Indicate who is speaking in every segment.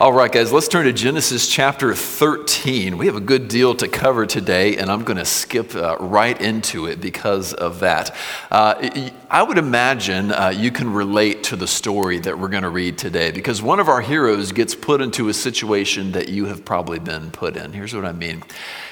Speaker 1: All right, guys, let's turn to Genesis chapter 13. We have a good deal to cover today, and I'm going to skip uh, right into it because of that. Uh, I would imagine uh, you can relate to the story that we're going to read today because one of our heroes gets put into a situation that you have probably been put in. Here's what I mean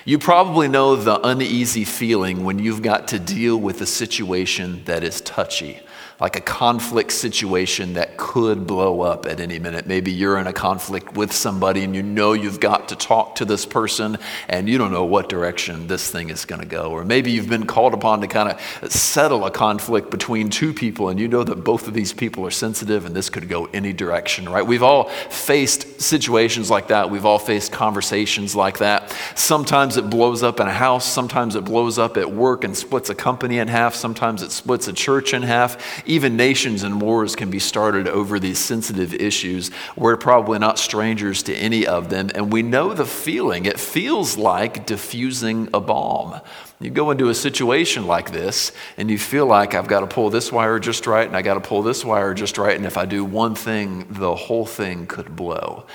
Speaker 1: you probably know the uneasy feeling when you've got to deal with a situation that is touchy like a conflict situation that could blow up at any minute. Maybe you're in a conflict with somebody and you know you've got to talk to this person and you don't know what direction this thing is going to go. Or maybe you've been called upon to kind of settle a conflict between two people and you know that both of these people are sensitive and this could go any direction, right? We've all faced situations like that. We've all faced conversations like that. Sometimes it blows up in a house, sometimes it blows up at work and splits a company in half, sometimes it splits a church in half even nations and wars can be started over these sensitive issues. We're probably not strangers to any of them, and we know the feeling. It feels like diffusing a bomb. You go into a situation like this, and you feel like I've got to pull this wire just right, and I got to pull this wire just right, and if I do one thing, the whole thing could blow.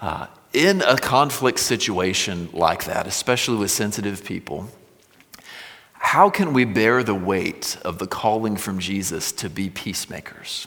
Speaker 1: Uh, in a conflict situation like that, especially with sensitive people, how can we bear the weight of the calling from Jesus to be peacemakers?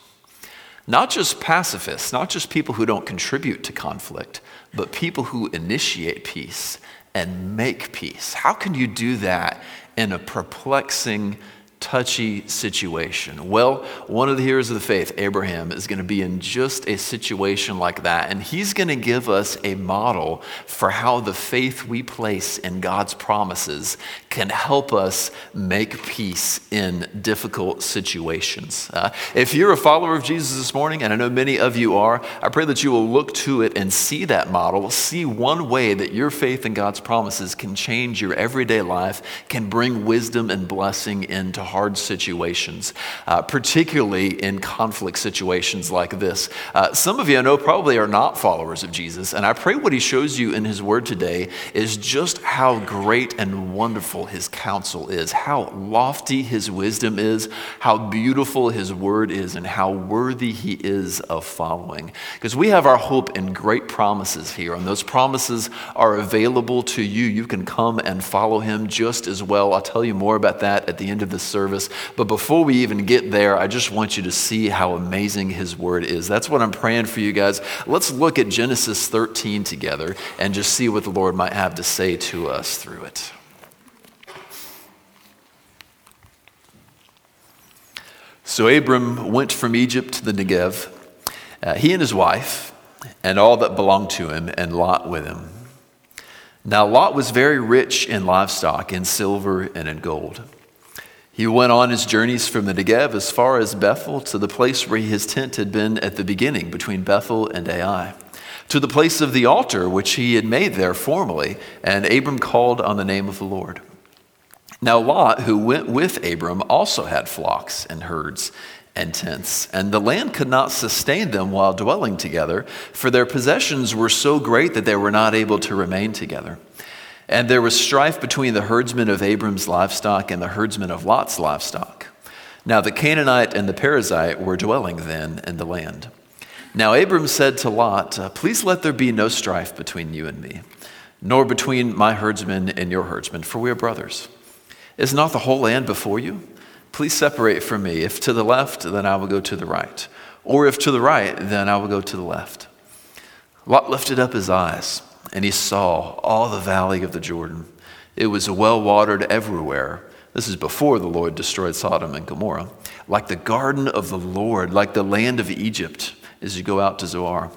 Speaker 1: Not just pacifists, not just people who don't contribute to conflict, but people who initiate peace and make peace. How can you do that in a perplexing, touchy situation? Well, one of the heroes of the faith, Abraham, is going to be in just a situation like that. And he's going to give us a model for how the faith we place in God's promises can help us make peace in difficult situations. Uh, if you're a follower of Jesus this morning, and I know many of you are, I pray that you will look to it and see that model, see one way that your faith in God's promises can change your everyday life, can bring wisdom and blessing into hard situations, uh, particularly in conflict situations like this. Uh, some of you I know probably are not followers of Jesus, and I pray what he shows you in his word today is just how great and wonderful his counsel is, how lofty his wisdom is, how beautiful his word is, and how worthy he is of following. Because we have our hope in great promises here, and those promises are available to you. You can come and follow him just as well. I'll tell you more about that at the end of the service service. But before we even get there, I just want you to see how amazing His Word is. That's what I'm praying for you guys. Let's look at Genesis 13 together and just see what the Lord might have to say to us through it. So Abram went from Egypt to the Negev, uh, he and his wife, and all that belonged to him, and Lot with him. Now Lot was very rich in livestock, in silver, and in gold. He went on his journeys from the Negev as far as Bethel to the place where his tent had been at the beginning, between Bethel and Ai, to the place of the altar which he had made there formerly, and Abram called on the name of the Lord. Now Lot, who went with Abram, also had flocks and herds and tents, and the land could not sustain them while dwelling together, for their possessions were so great that they were not able to remain together. And there was strife between the herdsmen of Abram's livestock and the herdsmen of Lot's livestock. Now the Canaanite and the Perizzite were dwelling then in the land. Now Abram said to Lot, uh, Please let there be no strife between you and me, nor between my herdsmen and your herdsmen, for we are brothers. Is not the whole land before you? Please separate from me. If to the left, then I will go to the right. Or if to the right, then I will go to the left. Lot lifted up his eyes and he saw all the valley of the Jordan. It was well watered everywhere. This is before the Lord destroyed Sodom and Gomorrah. Like the garden of the Lord, like the land of Egypt, as you go out to Zoar.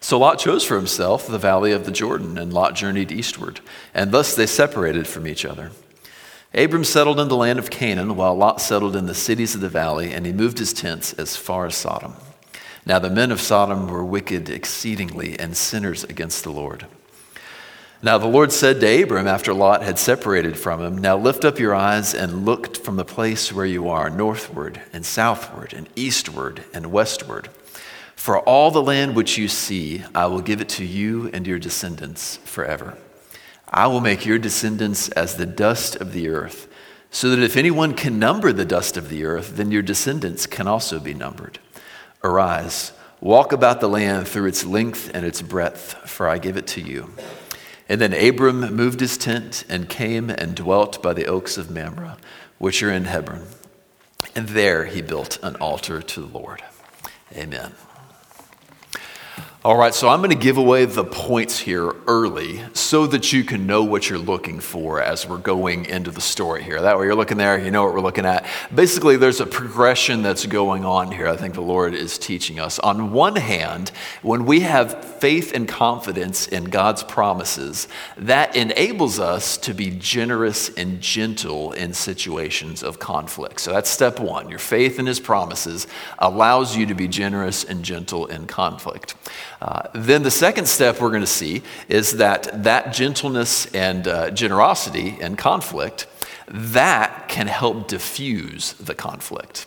Speaker 1: So Lot chose for himself the valley of the Jordan, and Lot journeyed eastward, and thus they separated from each other. Abram settled in the land of Canaan, while Lot settled in the cities of the valley, and he moved his tents as far as Sodom. Now the men of Sodom were wicked exceedingly and sinners against the Lord. Now the Lord said to Abram after Lot had separated from him, Now lift up your eyes and look from the place where you are, northward and southward and eastward and westward. For all the land which you see, I will give it to you and your descendants forever. I will make your descendants as the dust of the earth, so that if anyone can number the dust of the earth, then your descendants can also be numbered. Arise, Walk about the land through its length and its breadth, for I give it to you. And then Abram moved his tent and came and dwelt by the oaks of Mamre, which are in Hebron. And there he built an altar to the Lord. Amen. All right, so I'm going to give away the points here early so that you can know what you're looking for as we're going into the story here. That way, you're looking there, you know what we're looking at. Basically, there's a progression that's going on here, I think the Lord is teaching us. On one hand, when we have faith and confidence in God's promises, that enables us to be generous and gentle in situations of conflict. So that's step one. Your faith in His promises allows you to be generous and gentle in conflict. Uh, then the second step we're going to see is that that gentleness and uh, generosity and conflict that can help diffuse the conflict.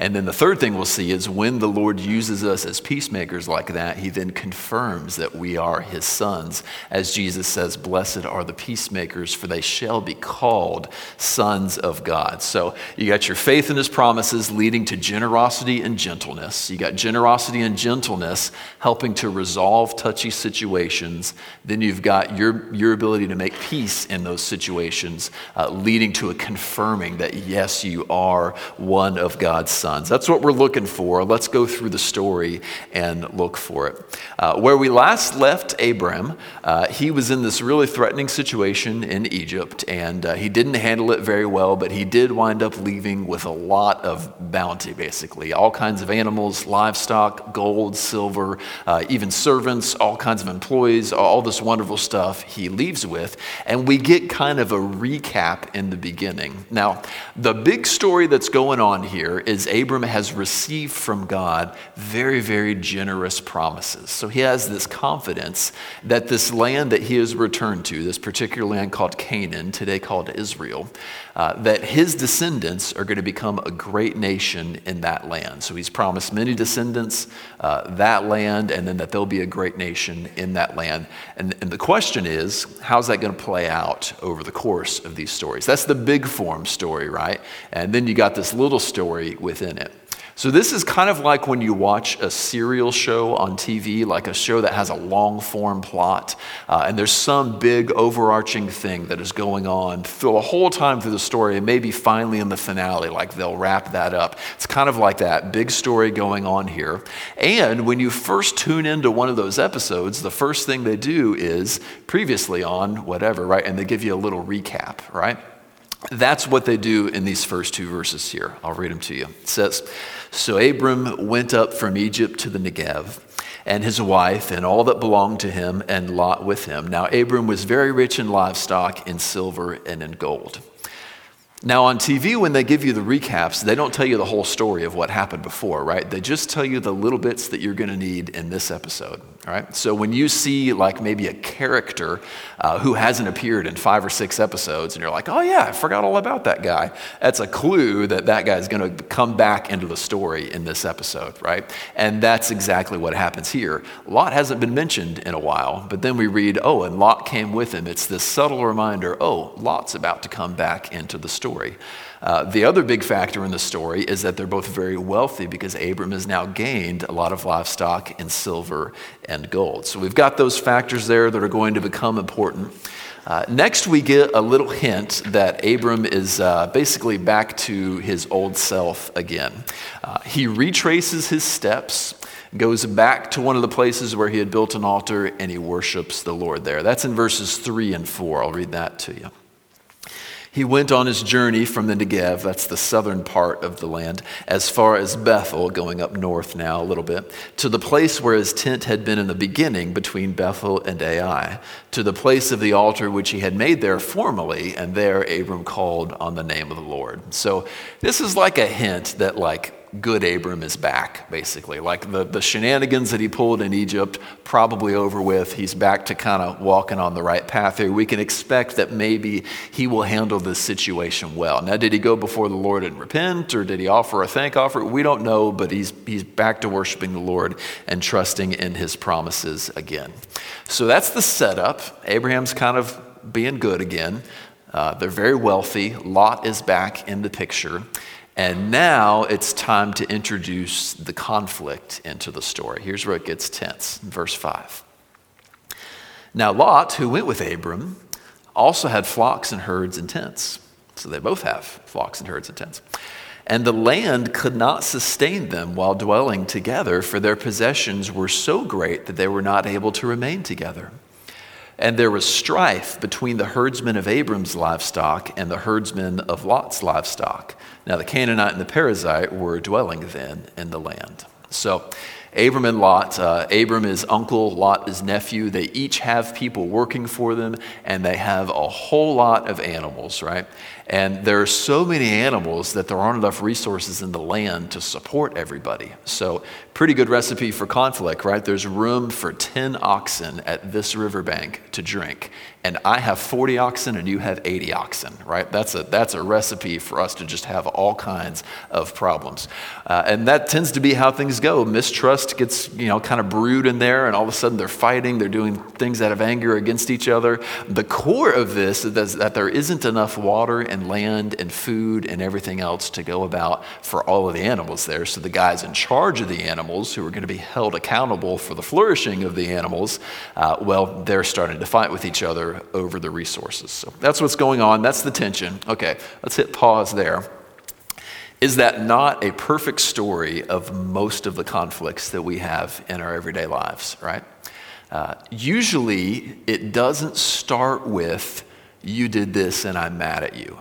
Speaker 1: And then the third thing we'll see is when the Lord uses us as peacemakers like that, he then confirms that we are his sons. As Jesus says, Blessed are the peacemakers, for they shall be called sons of God. So you got your faith in his promises leading to generosity and gentleness. You got generosity and gentleness helping to resolve touchy situations. Then you've got your, your ability to make peace in those situations, uh, leading to a confirming that, yes, you are one of God's sons sons. That's what we're looking for. Let's go through the story and look for it. Uh, where we last left Abram, uh, he was in this really threatening situation in Egypt, and uh, he didn't handle it very well, but he did wind up leaving with a lot of bounty, basically. All kinds of animals, livestock, gold, silver, uh, even servants, all kinds of employees, all this wonderful stuff he leaves with. And we get kind of a recap in the beginning. Now, the big story that's going on here is Abram has received from God very, very generous promises. So he has this confidence that this land that he has returned to, this particular land called Canaan, today called Israel, uh, that his descendants are going to become a great nation in that land. So he's promised many descendants uh, that land, and then that there'll be a great nation in that land. And, and the question is, how's that going to play out over the course of these stories? That's the big form story, right? And then you got this little story within it. So, this is kind of like when you watch a serial show on TV, like a show that has a long form plot, uh, and there's some big overarching thing that is going on through the whole time through the story, and maybe finally in the finale, like they'll wrap that up. It's kind of like that big story going on here. And when you first tune into one of those episodes, the first thing they do is previously on whatever, right? And they give you a little recap, right? That's what they do in these first two verses here. I'll read them to you. It says, So Abram went up from Egypt to the Negev, and his wife, and all that belonged to him, and Lot with him. Now Abram was very rich in livestock, in silver, and in gold. Now, on TV, when they give you the recaps, they don't tell you the whole story of what happened before, right? They just tell you the little bits that you're going to need in this episode, right? So when you see, like, maybe a character uh, who hasn't appeared in five or six episodes, and you're like, oh, yeah, I forgot all about that guy, that's a clue that that guy is going to come back into the story in this episode, right? And that's exactly what happens here. Lot hasn't been mentioned in a while, but then we read, oh, and Lot came with him. It's this subtle reminder, oh, Lot's about to come back into the story story. Uh, the other big factor in the story is that they're both very wealthy because Abram has now gained a lot of livestock and silver and gold. So we've got those factors there that are going to become important. Uh, next, we get a little hint that Abram is uh, basically back to his old self again. Uh, he retraces his steps, goes back to one of the places where he had built an altar, and he worships the Lord there. That's in verses 3 and 4. I'll read that to you. He went on his journey from the Negev, that's the southern part of the land, as far as Bethel, going up north now a little bit, to the place where his tent had been in the beginning between Bethel and Ai, to the place of the altar which he had made there formerly, and there Abram called on the name of the Lord. So this is like a hint that, like, good Abram is back, basically. Like the, the shenanigans that he pulled in Egypt, probably over with. He's back to kind of walking on the right path here. We can expect that maybe he will handle this situation well. Now, did he go before the Lord and repent, or did he offer a thank offer? We don't know, but he's, he's back to worshiping the Lord and trusting in his promises again. So that's the setup. Abraham's kind of being good again. Uh, they're very wealthy. Lot is back in the picture. And now it's time to introduce the conflict into the story. Here's where it gets tense, verse 5. Now, Lot, who went with Abram, also had flocks and herds and tents. So they both have flocks and herds and tents. And the land could not sustain them while dwelling together, for their possessions were so great that they were not able to remain together. And there was strife between the herdsmen of Abram's livestock and the herdsmen of Lot's livestock. Now, the Canaanite and the Perizzite were dwelling then in the land. So, Abram and Lot, uh, Abram is uncle, Lot is nephew. They each have people working for them, and they have a whole lot of animals, right? And there are so many animals that there aren't enough resources in the land to support everybody. So, pretty good recipe for conflict, right? There's room for 10 oxen at this riverbank to drink. And I have 40 oxen and you have 80 oxen, right? That's a, that's a recipe for us to just have all kinds of problems. Uh, and that tends to be how things go. Mistrust gets, you know, kind of brewed in there, and all of a sudden they're fighting, they're doing things out of anger against each other. The core of this is that there isn't enough water and and land and food and everything else to go about for all of the animals there. So the guys in charge of the animals, who are going to be held accountable for the flourishing of the animals, uh, well, they're starting to fight with each other over the resources. So that's what's going on. That's the tension. Okay, let's hit pause there. Is that not a perfect story of most of the conflicts that we have in our everyday lives, right? Uh, usually, it doesn't start with, you did this and I'm mad at you.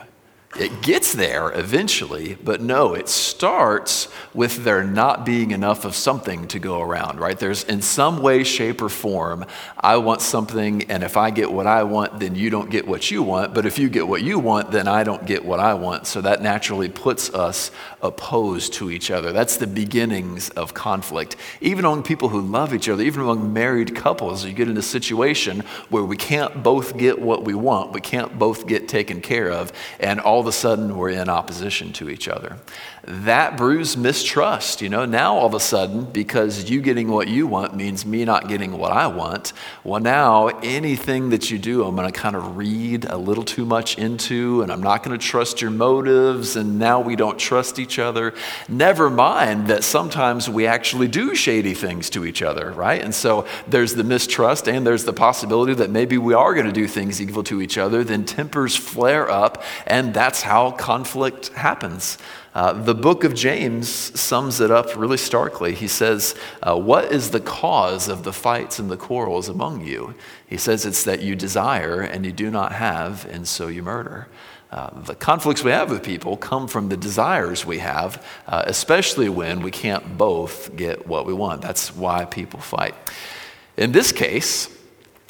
Speaker 1: It gets there eventually, but no, it starts with there not being enough of something to go around, right? There's in some way, shape, or form, I want something, and if I get what I want, then you don't get what you want. But if you get what you want, then I don't get what I want. So that naturally puts us opposed to each other. That's the beginnings of conflict. Even among people who love each other, even among married couples, you get in a situation where we can't both get what we want, we can't both get taken care of, and all of a sudden we're in opposition to each other. That brews mistrust. You know, now all of a sudden, because you getting what you want means me not getting what I want, well, now anything that you do, I'm going to kind of read a little too much into, and I'm not going to trust your motives, and now we don't trust each other. Never mind that sometimes we actually do shady things to each other, right? And so there's the mistrust, and there's the possibility that maybe we are going to do things evil to each other. Then tempers flare up, and that's that's how conflict happens. Uh, the book of James sums it up really starkly. He says, uh, What is the cause of the fights and the quarrels among you? He says, It's that you desire and you do not have, and so you murder. Uh, the conflicts we have with people come from the desires we have, uh, especially when we can't both get what we want. That's why people fight. In this case,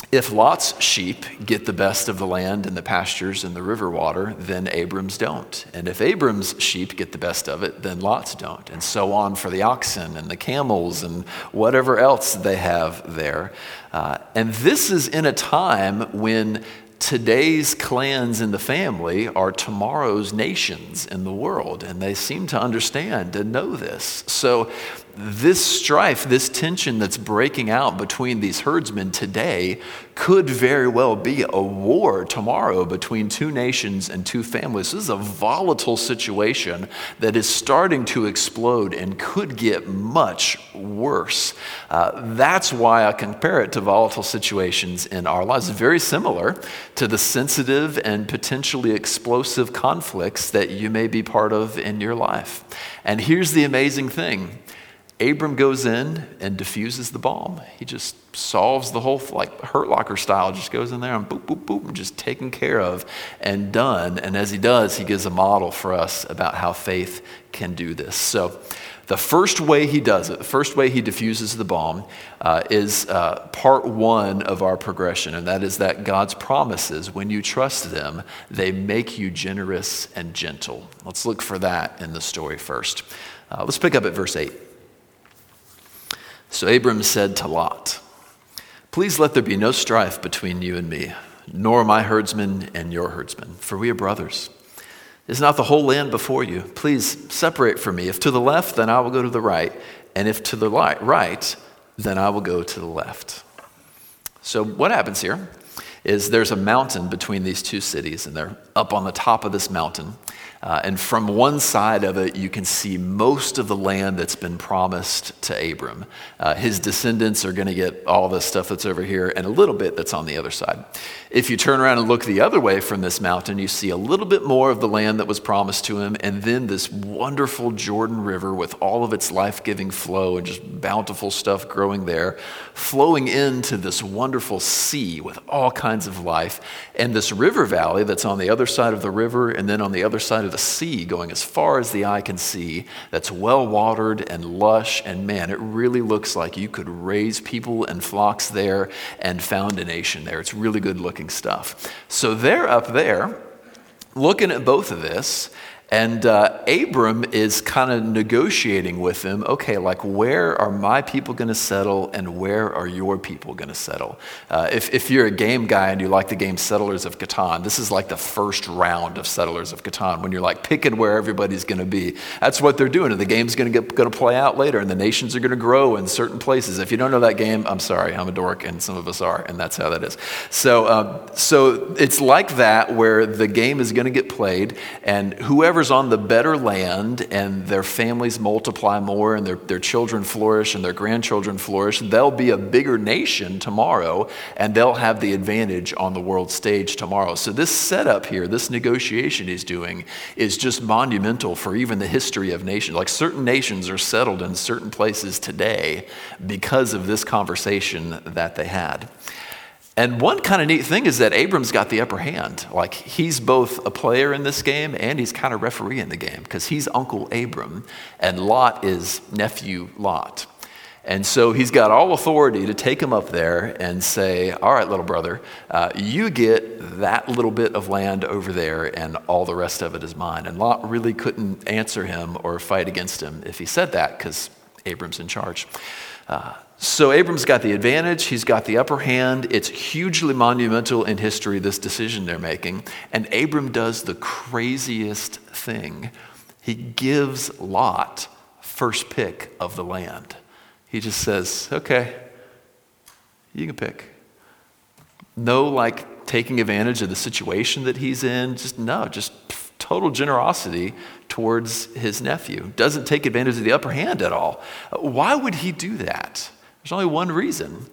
Speaker 1: if Lot's sheep get the best of the land and the pastures and the river water, then Abram's don't. And if Abram's sheep get the best of it, then Lot's don't. And so on for the oxen and the camels and whatever else they have there. Uh, and this is in a time when today's clans in the family are tomorrow's nations in the world, and they seem to understand and know this. So this strife, this tension that's breaking out between these herdsmen today could very well be a war tomorrow between two nations and two families. This is a volatile situation that is starting to explode and could get much worse. Uh, that's why I compare it to volatile situations in our lives. Very similar to the sensitive and potentially explosive conflicts that you may be part of in your life. And here's the amazing thing Abram goes in and diffuses the bomb. He just solves the whole, like Hurt Locker style, just goes in there and boop, boop, boop, just taken care of and done. And as he does, he gives a model for us about how faith can do this. So, the first way he does it, the first way he diffuses the bomb, uh, is uh, part one of our progression, and that is that God's promises, when you trust them, they make you generous and gentle. Let's look for that in the story first. Uh, let's pick up at verse 8. So Abram said to Lot, Please let there be no strife between you and me, nor my herdsmen and your herdsmen, for we are brothers. Is not the whole land before you? Please separate from me. If to the left, then I will go to the right, and if to the right, then I will go to the left. So, what happens here is there's a mountain between these two cities, and they're up on the top of this mountain. Uh, and from one side of it, you can see most of the land that's been promised to Abram. Uh, his descendants are going to get all the stuff that's over here and a little bit that's on the other side. If you turn around and look the other way from this mountain, you see a little bit more of the land that was promised to him, and then this wonderful Jordan River with all of its life giving flow and just bountiful stuff growing there, flowing into this wonderful sea with all kinds of life, and this river valley that's on the other side of the river, and then on the other side of the sea, going as far as the eye can see, that's well watered and lush, and man, it really looks like you could raise people and flocks there and found a nation there. It's really good looking stuff. So they're up there looking at both of this, and uh, Abram is kind of negotiating with them okay, like, where are my people going to settle and where are your people going to settle? Uh, if, if you're a game guy and you like the game Settlers of Catan, this is like the first round of Settlers of Catan when you're like picking where everybody's going to be. That's what they're doing, and the game's going to play out later, and the nations are going to grow in certain places. If you don't know that game, I'm sorry, I'm a dork, and some of us are, and that's how that is. So, um, so it's like that where the game is going to get played, and whoever whoever's on the better land and their families multiply more and their, their children flourish and their grandchildren flourish, they'll be a bigger nation tomorrow and they'll have the advantage on the world stage tomorrow. So, this setup here, this negotiation he's doing, is just monumental for even the history of nations. Like certain nations are settled in certain places today because of this conversation that they had. And one kind of neat thing is that Abram's got the upper hand. Like he's both a player in this game and he's kind of referee in the game because he's Uncle Abram and Lot is nephew Lot. And so he's got all authority to take him up there and say, All right, little brother, uh, you get that little bit of land over there, and all the rest of it is mine. And Lot really couldn't answer him or fight against him if he said that because Abram's in charge. Uh, so Abram's got the advantage, he's got the upper hand. It's hugely monumental in history, this decision they're making. And Abram does the craziest thing he gives Lot first pick of the land. He just says, okay, you can pick. No, like taking advantage of the situation that he's in, just no, just total generosity towards his nephew. Doesn't take advantage of the upper hand at all. Why would he do that? There's only one reason,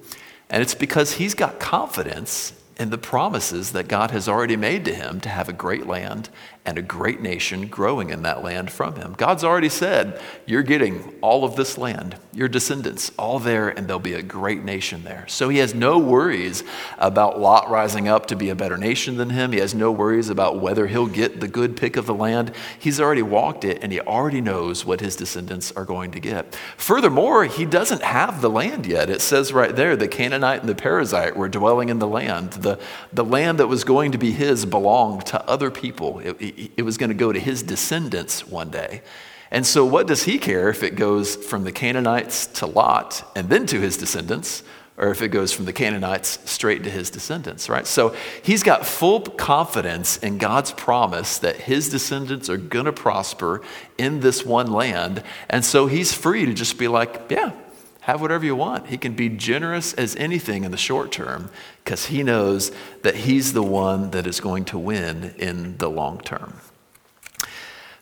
Speaker 1: and it's because he's got confidence in the promises that God has already made to him to have a great land and a great nation growing in that land from him. God's already said, You're getting all of this land, your descendants, all there, and there'll be a great nation there. So he has no worries about Lot rising up to be a better nation than him. He has no worries about whether he'll get the good pick of the land. He's already walked it, and he already knows what his descendants are going to get. Furthermore, he doesn't have the land yet. It says right there the Canaanite and the Perizzite were dwelling in the land. The, the land that was going to be his belonged to other people. It, it was going to go to his descendants one day. And so, what does he care if it goes from the Canaanites to Lot and then to his descendants, or if it goes from the Canaanites straight to his descendants, right? So, he's got full confidence in God's promise that his descendants are going to prosper in this one land. And so, he's free to just be like, yeah, have whatever you want. He can be generous as anything in the short term because he knows that he's the one that is going to win in the long term.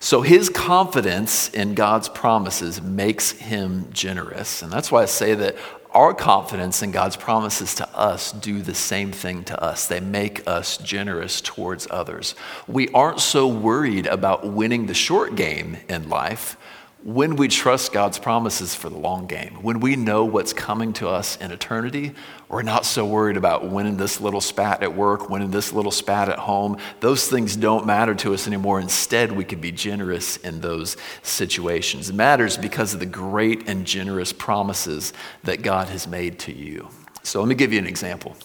Speaker 1: So his confidence in God's promises makes him generous. And that's why I say that our confidence in God's promises to us do the same thing to us. They make us generous towards others. We aren't so worried about winning the short game in life when we trust God's promises for the long game, when we know what's coming to us in eternity, we're not so worried about winning this little spat at work, winning this little spat at home. Those things don't matter to us anymore. Instead, we can be generous in those situations. It matters because of the great and generous promises that God has made to you. So let me give you an example.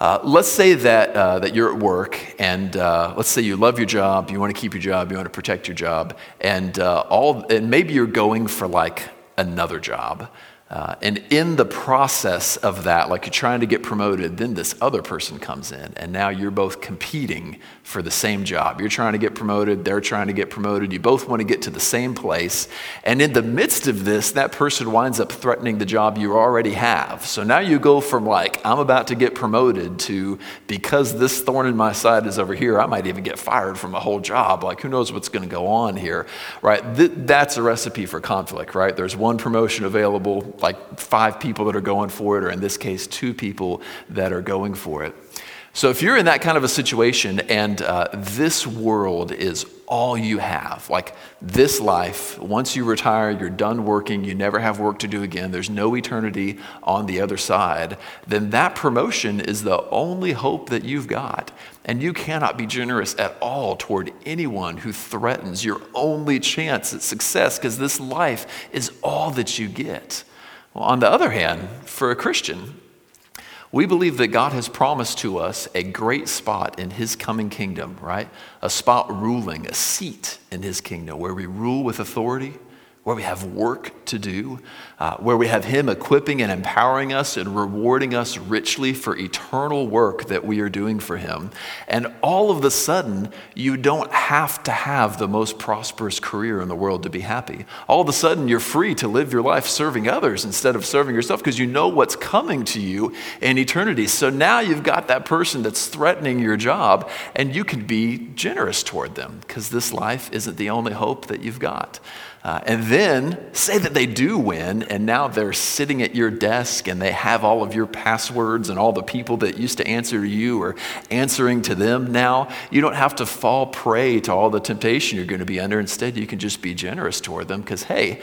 Speaker 1: Uh, let's say that, uh, that you're at work, and uh, let's say you love your job, you want to keep your job, you want to protect your job, and, uh, all, and maybe you're going for like another job. Uh, and in the process of that, like you're trying to get promoted, then this other person comes in, and now you're both competing for the same job. You're trying to get promoted, they're trying to get promoted. You both want to get to the same place. And in the midst of this, that person winds up threatening the job you already have. So now you go from like, I'm about to get promoted to because this thorn in my side is over here, I might even get fired from a whole job. Like, who knows what's going to go on here, right? Th- that's a recipe for conflict, right? There's one promotion available like five people that are going for it, or in this case, two people that are going for it. So if you're in that kind of a situation and uh, this world is all you have, like this life, once you retire, you're done working, you never have work to do again, there's no eternity on the other side, then that promotion is the only hope that you've got. And you cannot be generous at all toward anyone who threatens your only chance at success because this life is all that you get. Well, on the other hand, for a Christian, we believe that God has promised to us a great spot in His coming kingdom, right? A spot ruling, a seat in His kingdom where we rule with authority, where we have work to do, uh, where we have Him equipping and empowering us and rewarding us richly for eternal work that we are doing for Him. And all of a sudden, you don't have to have the most prosperous career in the world to be happy. All of a sudden, you're free to live your life serving others instead of serving yourself because you know what's coming to you in eternity. So now you've got that person that's threatening your job, and you can be generous toward them because this life isn't the only hope that you've got. Uh, and then say that they do win, and now they're sitting at your desk and they have all of your passwords and all the people that used to answer you are answering to them now. You don't have to fall prey to all the temptation you're going to be under. Instead, you can just be generous toward them because, hey,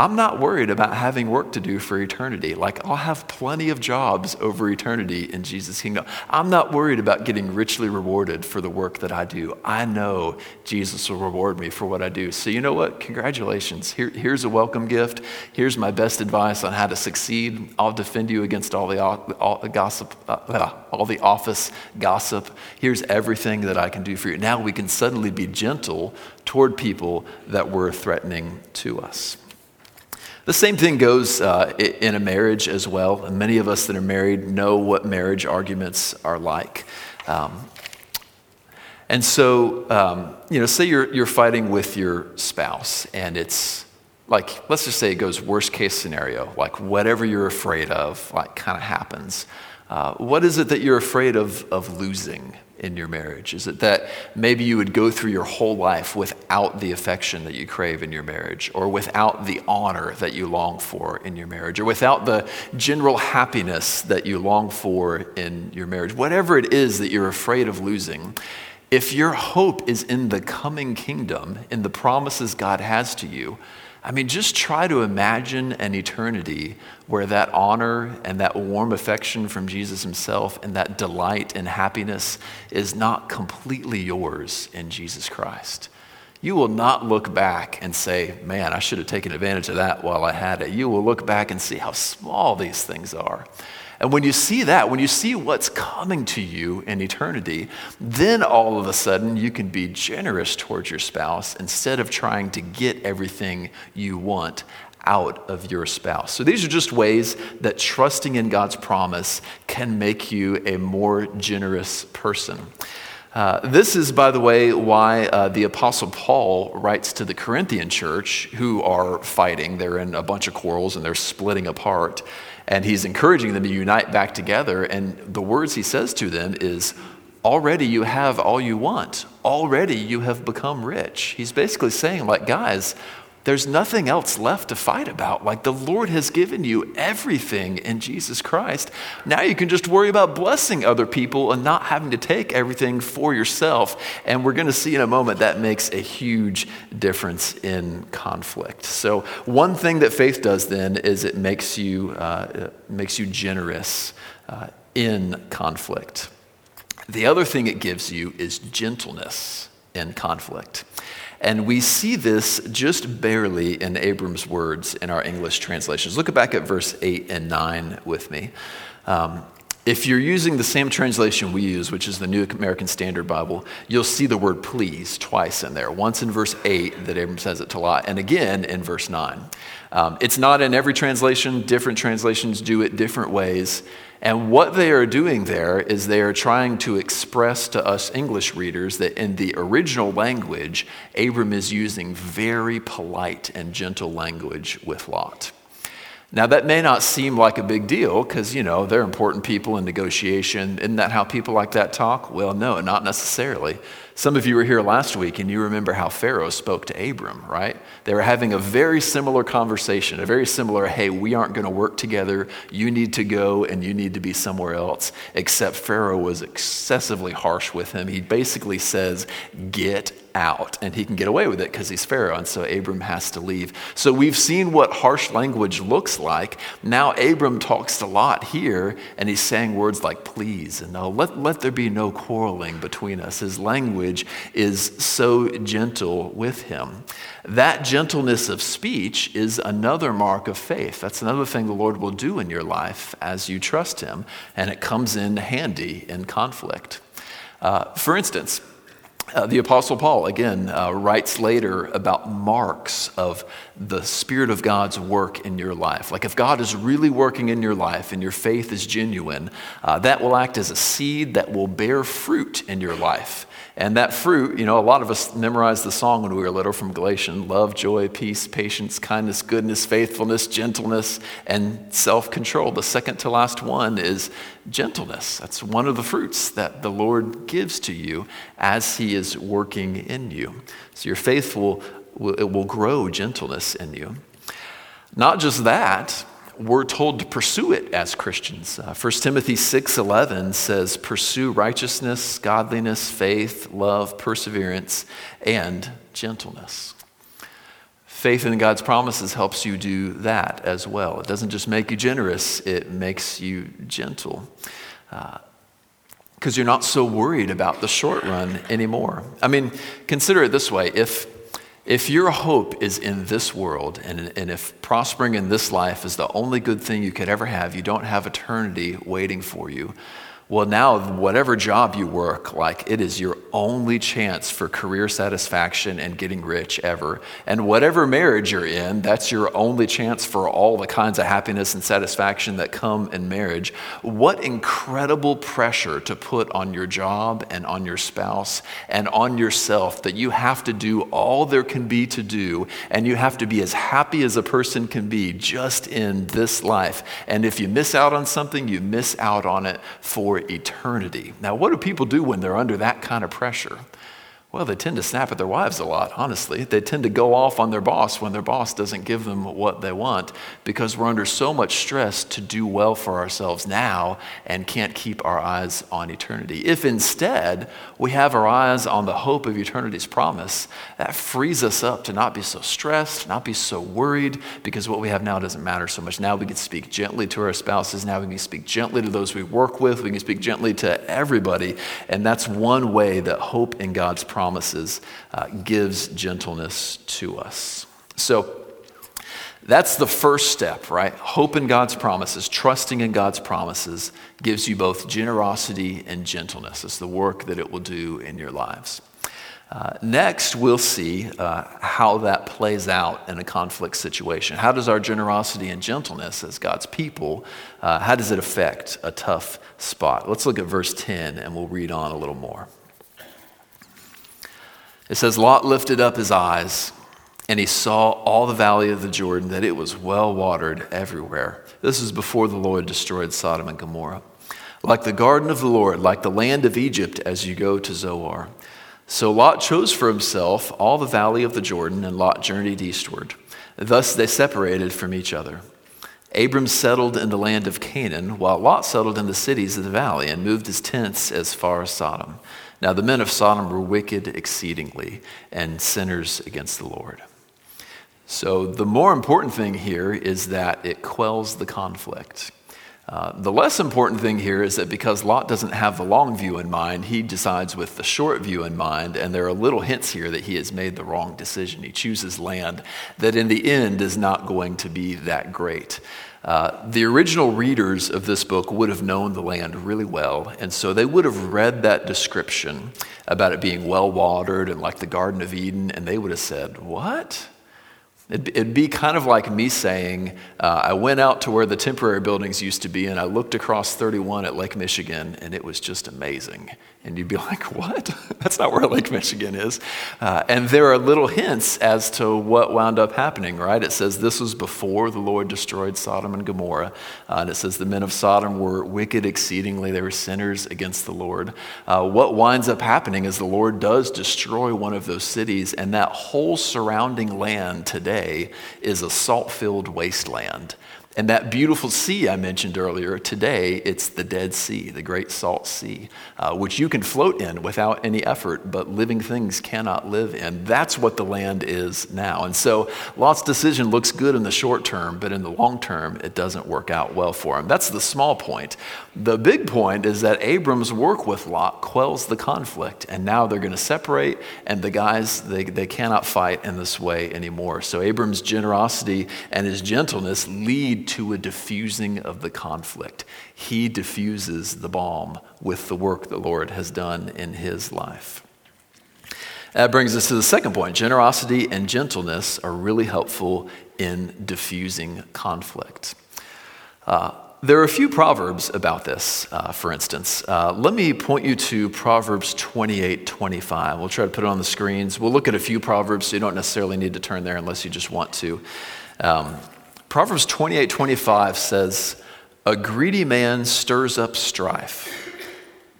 Speaker 1: I'm not worried about having work to do for eternity. Like, I'll have plenty of jobs over eternity in Jesus' kingdom. I'm not worried about getting richly rewarded for the work that I do. I know Jesus will reward me for what I do. So, you know what? Congratulations. Here, here's a welcome gift. Here's my best advice on how to succeed. I'll defend you against all the, all the gossip, uh, all the office gossip. Here's everything that I can do for you. Now we can suddenly be gentle toward people that were threatening to us. The same thing goes uh, in a marriage as well. And many of us that are married know what marriage arguments are like. Um, and so, um, you know, say you're, you're fighting with your spouse and it's like, let's just say it goes worst case scenario, like whatever you're afraid of, like kind of happens. Uh, what is it that you're afraid of, of losing in your marriage? Is it that maybe you would go through your whole life without the affection that you crave in your marriage, or without the honor that you long for in your marriage, or without the general happiness that you long for in your marriage? Whatever it is that you're afraid of losing, if your hope is in the coming kingdom, in the promises God has to you, I mean, just try to imagine an eternity where that honor and that warm affection from Jesus himself and that delight and happiness is not completely yours in Jesus Christ. You will not look back and say, Man, I should have taken advantage of that while I had it. You will look back and see how small these things are. And when you see that, when you see what's coming to you in eternity, then all of a sudden you can be generous towards your spouse instead of trying to get everything you want out of your spouse. So these are just ways that trusting in God's promise can make you a more generous person. Uh, this is, by the way, why uh, the Apostle Paul writes to the Corinthian church who are fighting. They're in a bunch of quarrels and they're splitting apart and he's encouraging them to unite back together. And the words he says to them is, Already you have all you want. Already you have become rich. He's basically saying, like, guys, there's nothing else left to fight about. Like the Lord has given you everything in Jesus Christ. Now you can just worry about blessing other people and not having to take everything for yourself. And we're going to see in a moment that makes a huge difference in conflict. So one thing that faith does then is it makes you uh, makes you generous uh, in conflict. The other thing it gives you is gentleness in conflict. And we see this just barely in Abram's words in our English translations. Look back at verse 8 and 9 with me. Um, if you're using the same translation we use, which is the New American Standard Bible, you'll see the word please twice in there. Once in verse 8 that Abram says it to Lot, and again in verse 9. Um, it's not in every translation, different translations do it different ways. And what they are doing there is they are trying to express to us English readers that in the original language, Abram is using very polite and gentle language with Lot. Now, that may not seem like a big deal because, you know, they're important people in negotiation. Isn't that how people like that talk? Well, no, not necessarily. Some of you were here last week and you remember how Pharaoh spoke to Abram, right? They were having a very similar conversation, a very similar, hey, we aren't going to work together. You need to go and you need to be somewhere else. Except Pharaoh was excessively harsh with him. He basically says, get out. And he can get away with it because he's Pharaoh. And so Abram has to leave. So we've seen what harsh language looks like. Now Abram talks a lot here and he's saying words like please and no, let, let there be no quarreling between us. His language is so gentle with him. That gentleness of speech is another mark of faith. That's another thing the Lord will do in your life as you trust him. And it comes in handy in conflict. Uh, for instance, uh, the Apostle Paul, again, uh, writes later about marks of the Spirit of God's work in your life. Like if God is really working in your life and your faith is genuine, uh, that will act as a seed that will bear fruit in your life. And that fruit, you know, a lot of us memorized the song when we were little from Galatians love, joy, peace, patience, kindness, goodness, faithfulness, gentleness, and self control. The second to last one is gentleness. That's one of the fruits that the Lord gives to you as He is working in you. So your faith will, it will grow gentleness in you. Not just that, we're told to pursue it as Christians. Uh, 1 Timothy 6:11 says, "Pursue righteousness, godliness, faith, love, perseverance, and gentleness." Faith in God's promises helps you do that as well. It doesn't just make you generous, it makes you gentle. Because uh, you're not so worried about the short run anymore. I mean, consider it this way if if your hope is in this world, and, and if prospering in this life is the only good thing you could ever have, you don't have eternity waiting for you, well, now, whatever job you work, like it is your only chance for career satisfaction and getting rich ever. And whatever marriage you're in, that's your only chance for all the kinds of happiness and satisfaction that come in marriage. What incredible pressure to put on your job and on your spouse and on yourself that you have to do all there can be to do, and you have to be as happy as a person can be just in this life. And if you miss out on something, you miss out on it for eternity. Now, what do people do when they're under that kind of pressure? Well, they tend to snap at their wives a lot, honestly. They tend to go off on their boss when their boss doesn't give them what they want because we're under so much stress to do well for ourselves now and can't keep our eyes on eternity. If instead we have our eyes on the hope of eternity's promise, that frees us up to not be so stressed, not be so worried because what we have now doesn't matter so much. Now we can speak gently to our spouses. Now we can speak gently to those we work with. We can speak gently to everybody. And that's one way that hope in God's promise promises uh, gives gentleness to us. So, that's the first step, right? Hope in God's promises, trusting in God's promises gives you both generosity and gentleness. It's the work that it will do in your lives. Uh, next, we'll see uh, how that plays out in a conflict situation. How does our generosity and gentleness as God's people, uh, how does it affect a tough spot? Let's look at verse 10 and we'll read on a little more. It says, Lot lifted up his eyes and he saw all the valley of the Jordan, that it was well watered everywhere. This is before the Lord destroyed Sodom and Gomorrah. Like the garden of the Lord, like the land of Egypt as you go to Zoar. So Lot chose for himself all the valley of the Jordan, and Lot journeyed eastward. Thus they separated from each other. Abram settled in the land of Canaan, while Lot settled in the cities of the valley and moved his tents as far as Sodom. Now the men of Sodom were wicked exceedingly and sinners against the Lord. So the more important thing here is that it quells the conflict. Uh, the less important thing here is that because Lot doesn't have the long view in mind, he decides with the short view in mind, and there are little hints here that he has made the wrong decision. He chooses land that in the end is not going to be that great. Uh, the original readers of this book would have known the land really well, and so they would have read that description about it being well watered and like the Garden of Eden, and they would have said, What? It'd, be kind of like me saying, uh, I went out to where the temporary buildings used to be and I looked across 31 at Lake Michigan and it was just amazing. And you'd be like, what? That's not where Lake Michigan is. Uh, and there are little hints as to what wound up happening, right? It says this was before the Lord destroyed Sodom and Gomorrah. Uh, and it says the men of Sodom were wicked exceedingly, they were sinners against the Lord. Uh, what winds up happening is the Lord does destroy one of those cities, and that whole surrounding land today is a salt filled wasteland. And that beautiful sea I mentioned earlier, today it's the Dead Sea, the Great Salt Sea, uh, which you can float in without any effort, but living things cannot live in. That's what the land is now. And so Lot's decision looks good in the short term, but in the long term, it doesn't work out well for him. That's the small point. The big point is that Abram's work with Lot quells the conflict, and now they're going to separate, and the guys, they, they cannot fight in this way anymore. So Abram's generosity and his gentleness lead to a diffusing of the conflict. He diffuses the balm with the work the Lord has done in his life. That brings us to the second point. Generosity and gentleness are really helpful in diffusing conflict. Uh, there are a few proverbs about this, uh, for instance. Uh, let me point you to Proverbs 28 25. We'll try to put it on the screens. We'll look at a few proverbs, so you don't necessarily need to turn there unless you just want to. Um, Proverbs 28 25 says, A greedy man stirs up strife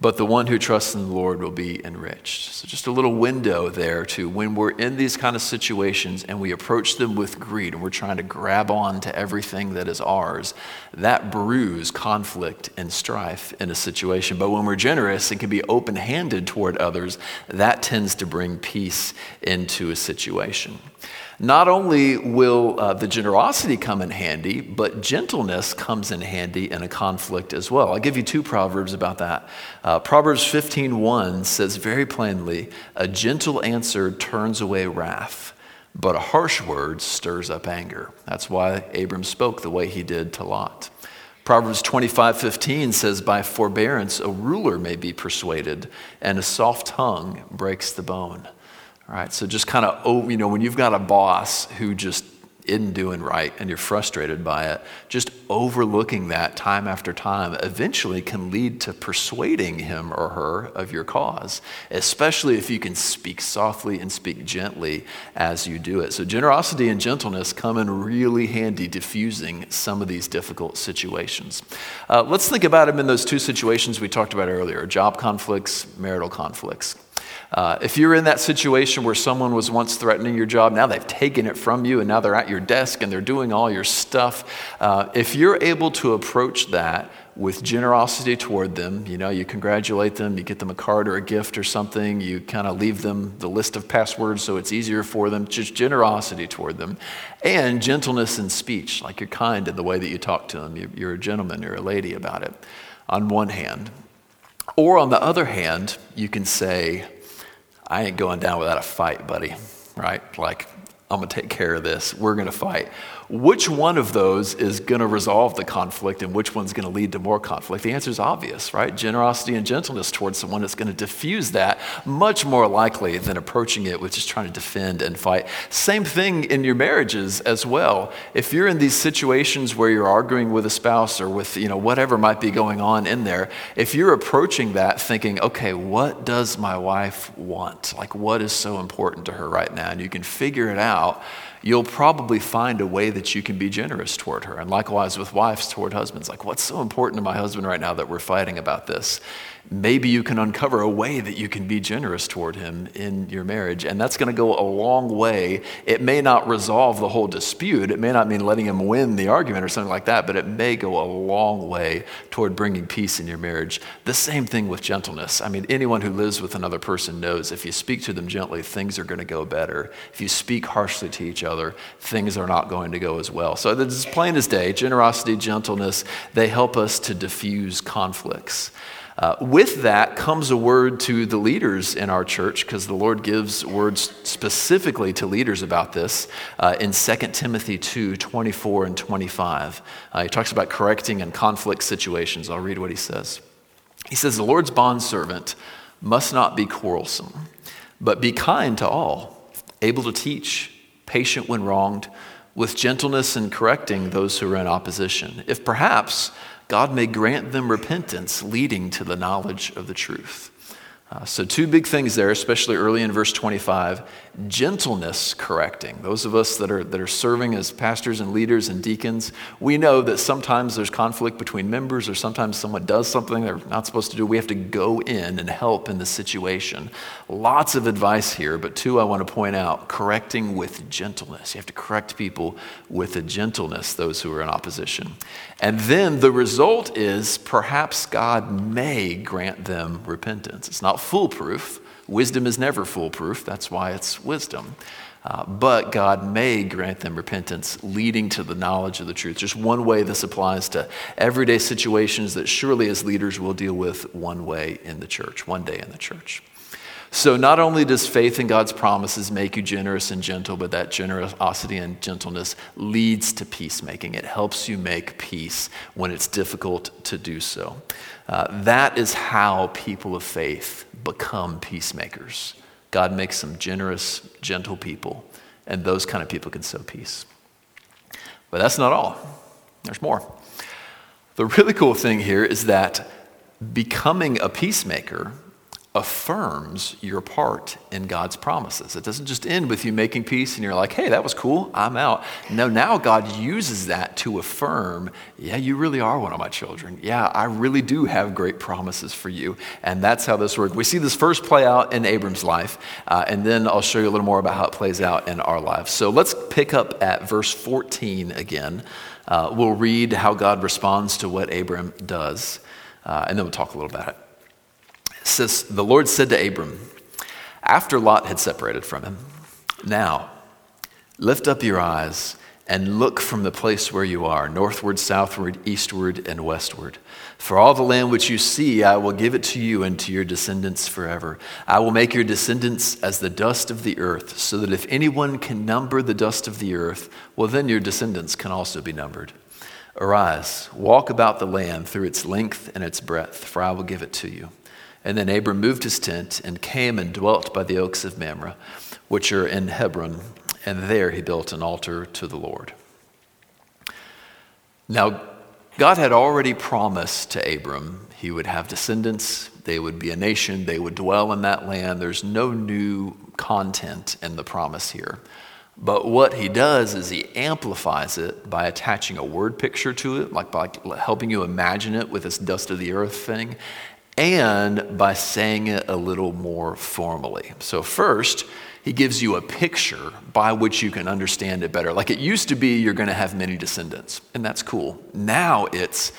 Speaker 1: but the one who trusts in the Lord will be enriched. So, just a little window there to when we're in these kind of situations and we approach them with greed and we're trying to grab on to everything that is ours, that brews conflict and strife in a situation. But when we're generous and can be open handed toward others, that tends to bring peace into a situation. Not only will uh, the generosity come in handy, but gentleness comes in handy in a conflict as well. I'll give you two proverbs about that. Uh, proverbs 15:1 says very plainly, "A gentle answer turns away wrath." But a harsh word stirs up anger. That's why Abram spoke the way he did to Lot. Proverbs 25:15 says by forbearance a ruler may be persuaded and a soft tongue breaks the bone. All right, so just kind of, oh, you know, when you've got a boss who just isn't doing right and you're frustrated by it, just overlooking that time after time eventually can lead to persuading him or her of your cause, especially if you can speak softly and speak gently as you do it. So, generosity and gentleness come in really handy diffusing some of these difficult situations. Uh, let's think about them in those two situations we talked about earlier job conflicts, marital conflicts. Uh, if you're in that situation where someone was once threatening your job, now they've taken it from you and now they're at your desk and they're doing all your stuff, uh, if you're able to approach that with generosity toward them, you know, you congratulate them, you get them a card or a gift or something, you kind of leave them the list of passwords so it's easier for them, just generosity toward them, and gentleness in speech, like you're kind in the way that you talk to them, you're a gentleman, you're a lady about it, on one hand. Or on the other hand, you can say, I ain't going down without a fight, buddy, right? Like, I'm going to take care of this. We're going to fight. Which one of those is going to resolve the conflict and which one's going to lead to more conflict? The answer is obvious, right? Generosity and gentleness towards someone is going to diffuse that much more likely than approaching it with just trying to defend and fight. Same thing in your marriages as well. If you're in these situations where you're arguing with a spouse or with, you know, whatever might be going on in there, if you're approaching that thinking, okay, what does my wife want? Like, what is so important to her right now? And you can figure it out you'll probably find a way that you can be generous toward her. And likewise with wives toward husbands. Like, what's so important to my husband right now that we're fighting about this? Maybe you can uncover a way that you can be generous toward him in your marriage. And that's going to go a long way. It may not resolve the whole dispute, it may not mean letting him win the argument or something like that, but it may go a long way toward bringing peace in your marriage. The same thing with gentleness. I mean, anyone who lives with another person knows if you speak to them gently, things are going to go better. If you speak harshly to each other, things are not going to go as well. So it's plain as day generosity, gentleness, they help us to diffuse conflicts. Uh, with that comes a word to the leaders in our church because the Lord gives words specifically to leaders about this uh, in 2 Timothy 2 24 and 25. Uh, he talks about correcting and conflict situations. I'll read what he says. He says, The Lord's bondservant must not be quarrelsome, but be kind to all, able to teach, patient when wronged, with gentleness in correcting those who are in opposition. If perhaps God may grant them repentance leading to the knowledge of the truth. Uh, so, two big things there, especially early in verse 25 gentleness correcting. Those of us that are, that are serving as pastors and leaders and deacons, we know that sometimes there's conflict between members, or sometimes someone does something they're not supposed to do. We have to go in and help in the situation. Lots of advice here, but two I want to point out correcting with gentleness. You have to correct people with a gentleness, those who are in opposition. And then the result is perhaps God may grant them repentance. It's not foolproof. Wisdom is never foolproof. That's why it's wisdom. Uh, but God may grant them repentance leading to the knowledge of the truth. Just one way this applies to everyday situations that surely as leaders we'll deal with one way in the church, one day in the church. So, not only does faith in God's promises make you generous and gentle, but that generosity and gentleness leads to peacemaking. It helps you make peace when it's difficult to do so. Uh, that is how people of faith become peacemakers. God makes some generous, gentle people, and those kind of people can sow peace. But that's not all, there's more. The really cool thing here is that becoming a peacemaker affirms your part in God's promises. It doesn't just end with you making peace and you're like, hey, that was cool, I'm out. No, now God uses that to affirm, yeah, you really are one of my children. Yeah, I really do have great promises for you. And that's how this works. We see this first play out in Abram's life, uh, and then I'll show you a little more about how it plays out in our lives. So let's pick up at verse 14 again. Uh, we'll read how God responds to what Abram does, uh, and then we'll talk a little about it says, The Lord said to Abram, after Lot had separated from him, Now, lift up your eyes and look from the place where you are, northward, southward, eastward, and westward. For all the land which you see, I will give it to you and to your descendants forever. I will make your descendants as the dust of the earth, so that if anyone can number the dust of the earth, well, then your descendants can also be numbered. Arise, walk about the land through its length and its breadth, for I will give it to you. And then Abram moved his tent and came and dwelt by the oaks of Mamre, which are in Hebron, and there he built an altar to the Lord. Now, God had already promised to Abram he would have descendants, they would be a nation, they would dwell in that land. There's no new content in the promise here. But what he does is he amplifies it by attaching a word picture to it, like by helping you imagine it with this dust of the earth thing and by saying it a little more formally. So, first, he gives you a picture by which you can understand it better. Like it used to be, you're going to have many descendants, and that's cool. Now it's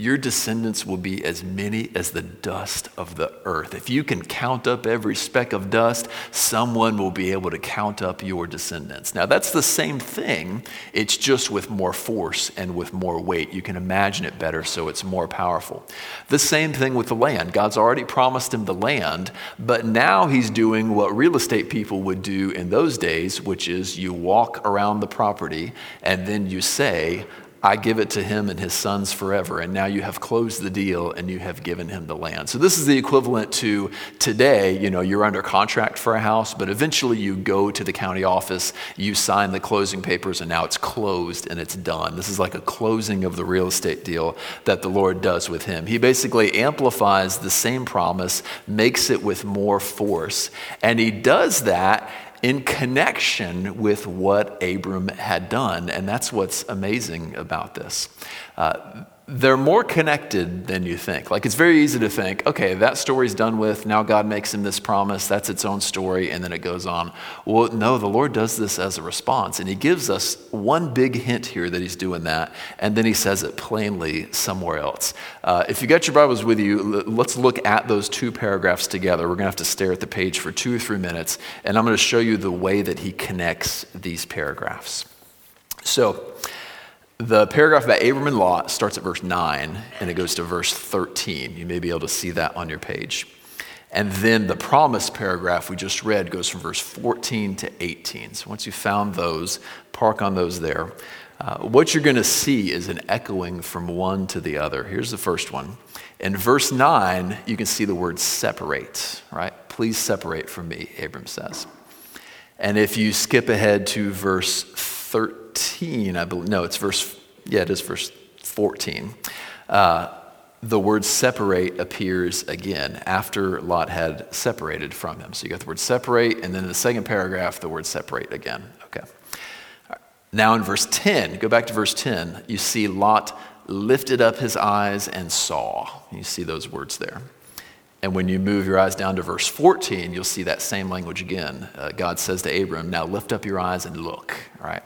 Speaker 1: your descendants will be as many as the dust of the earth. If you can count up every speck of dust, someone will be able to count up your descendants. Now, that's the same thing, it's just with more force and with more weight. You can imagine it better, so it's more powerful. The same thing with the land. God's already promised him the land, but now he's doing what real estate people would do in those days, which is you walk around the property and then you say, I give it to him and his sons forever. And now you have closed the deal and you have given him the land. So this is the equivalent to today, you know, you're under contract for a house, but eventually you go to the county office, you sign the closing papers, and now it's closed and it's done. This is like a closing of the real estate deal that the Lord does with him. He basically amplifies the same promise, makes it with more force, and he does that in connection with what Abram had done. And that's what's amazing about this. Uh, they're more connected than you think. Like it's very easy to think, okay, that story's done with. Now God makes him this promise. That's its own story, and then it goes on. Well, no, the Lord does this as a response, and He gives us one big hint here that He's doing that, and then He says it plainly somewhere else. Uh, if you got your Bibles with you, let's look at those two paragraphs together. We're going to have to stare at the page for two or three minutes, and I'm going to show you the way that He connects these paragraphs. So. The paragraph about Abram and Lot starts at verse 9 and it goes to verse 13. You may be able to see that on your page. And then the promise paragraph we just read goes from verse 14 to 18. So once you've found those, park on those there. Uh, what you're going to see is an echoing from one to the other. Here's the first one. In verse 9, you can see the word separate, right? Please separate from me, Abram says. And if you skip ahead to verse 13, 14, I believe, no, it's verse, yeah, it is verse 14. Uh, the word separate appears again after Lot had separated from him. So you got the word separate, and then in the second paragraph, the word separate again. Okay. Now in verse 10, go back to verse 10, you see Lot lifted up his eyes and saw. You see those words there. And when you move your eyes down to verse 14, you'll see that same language again. Uh, God says to Abram, Now lift up your eyes and look, right?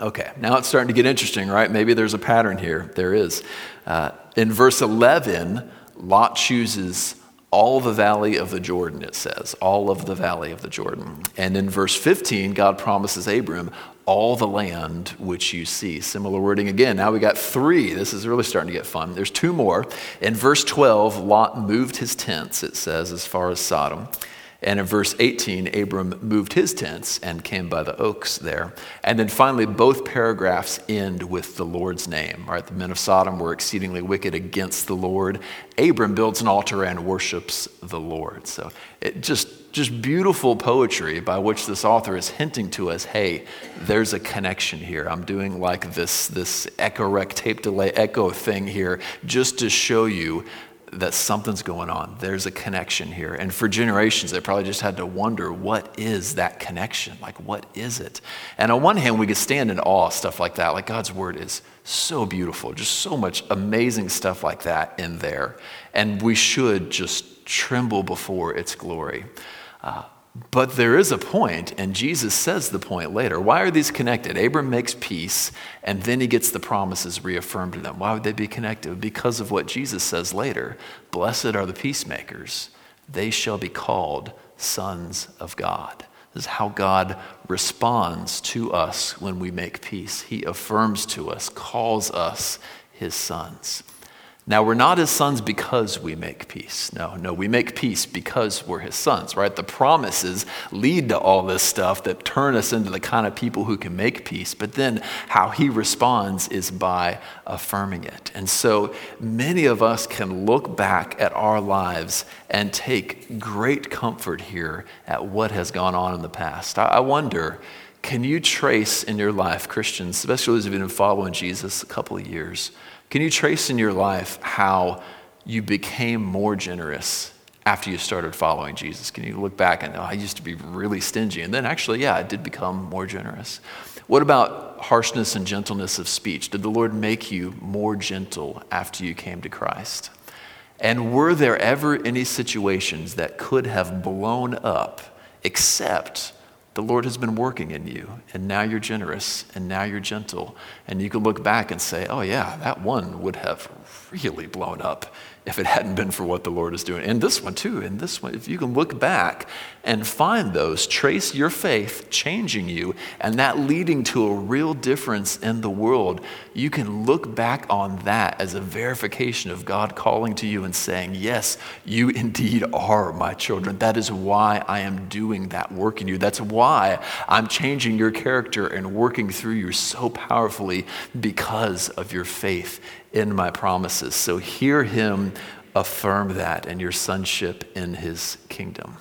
Speaker 1: Okay, now it's starting to get interesting, right? Maybe there's a pattern here. There is. Uh, in verse 11, Lot chooses all the valley of the Jordan, it says, all of the valley of the Jordan. And in verse 15, God promises Abram all the land which you see. Similar wording again. Now we got three. This is really starting to get fun. There's two more. In verse 12, Lot moved his tents, it says, as far as Sodom. And in verse 18, Abram moved his tents and came by the oaks there. And then finally, both paragraphs end with the Lord's name. Right? The men of Sodom were exceedingly wicked against the Lord. Abram builds an altar and worships the Lord. So it just just beautiful poetry by which this author is hinting to us, hey, there's a connection here. I'm doing like this this echo rec tape delay echo thing here just to show you that something's going on. There's a connection here. And for generations, they probably just had to wonder what is that connection? Like, what is it? And on one hand, we could stand in awe stuff like that. Like, God's word is so beautiful, just so much amazing stuff like that in there. And we should just tremble before its glory. Uh, but there is a point, and Jesus says the point later. Why are these connected? Abram makes peace, and then he gets the promises reaffirmed to them. Why would they be connected? Because of what Jesus says later Blessed are the peacemakers, they shall be called sons of God. This is how God responds to us when we make peace. He affirms to us, calls us his sons. Now, we're not his sons because we make peace. No, no, we make peace because we're his sons, right? The promises lead to all this stuff that turn us into the kind of people who can make peace. But then how he responds is by affirming it. And so many of us can look back at our lives and take great comfort here at what has gone on in the past. I wonder. Can you trace in your life, Christians, especially those of you who have been following Jesus a couple of years, can you trace in your life how you became more generous after you started following Jesus? Can you look back and, oh, I used to be really stingy. And then actually, yeah, I did become more generous. What about harshness and gentleness of speech? Did the Lord make you more gentle after you came to Christ? And were there ever any situations that could have blown up except the Lord has been working in you, and now you're generous, and now you're gentle. And you can look back and say, oh, yeah, that one would have really blown up if it hadn't been for what the Lord is doing. And this one, too, and this one, if you can look back and find those, trace your faith changing you, and that leading to a real difference in the world, you can look back on that as a verification of God calling to you and saying, Yes, you indeed are my children. That is why I am doing that work in you. That's why I'm changing your character and working through you so powerfully because of your faith in my promises. So hear him affirm that and your sonship in his kingdom.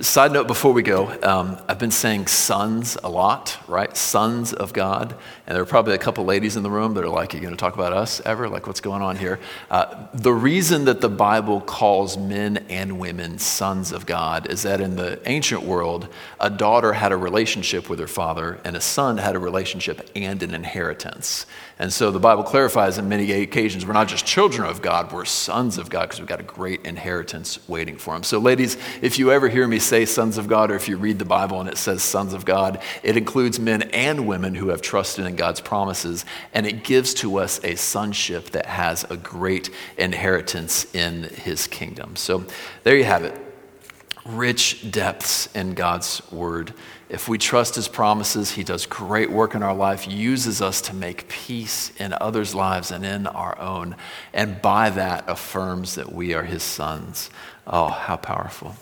Speaker 1: Side note before we go, um, I've been saying sons a lot, right? Sons of God. And there are probably a couple ladies in the room that are like, Are you going to talk about us ever? Like, what's going on here? Uh, the reason that the Bible calls men and women sons of God is that in the ancient world, a daughter had a relationship with her father, and a son had a relationship and an inheritance. And so the Bible clarifies in many occasions we're not just children of God, we're sons of God because we've got a great inheritance waiting for him. So, ladies, if you ever hear me say sons of God, or if you read the Bible and it says sons of God, it includes men and women who have trusted in God's promises, and it gives to us a sonship that has a great inheritance in his kingdom. So, there you have it rich depths in God's word. If we trust his promises, he does great work in our life, uses us to make peace in others' lives and in our own, and by that affirms that we are his sons. Oh, how powerful.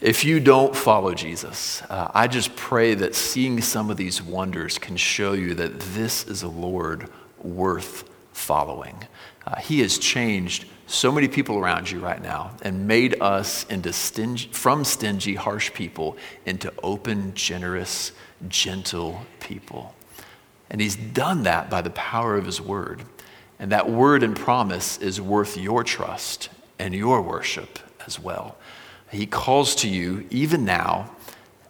Speaker 1: If you don't follow Jesus, uh, I just pray that seeing some of these wonders can show you that this is a Lord worth following. Uh, he has changed so many people around you right now and made us into stingy, from stingy, harsh people into open, generous, gentle people. And he's done that by the power of his word. And that word and promise is worth your trust and your worship as well. He calls to you even now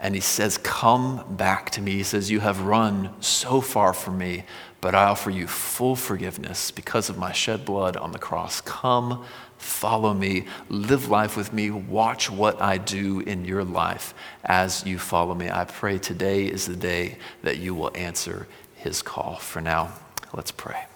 Speaker 1: and he says, Come back to me. He says, You have run so far from me, but I offer you full forgiveness because of my shed blood on the cross. Come, follow me, live life with me, watch what I do in your life as you follow me. I pray today is the day that you will answer his call. For now, let's pray.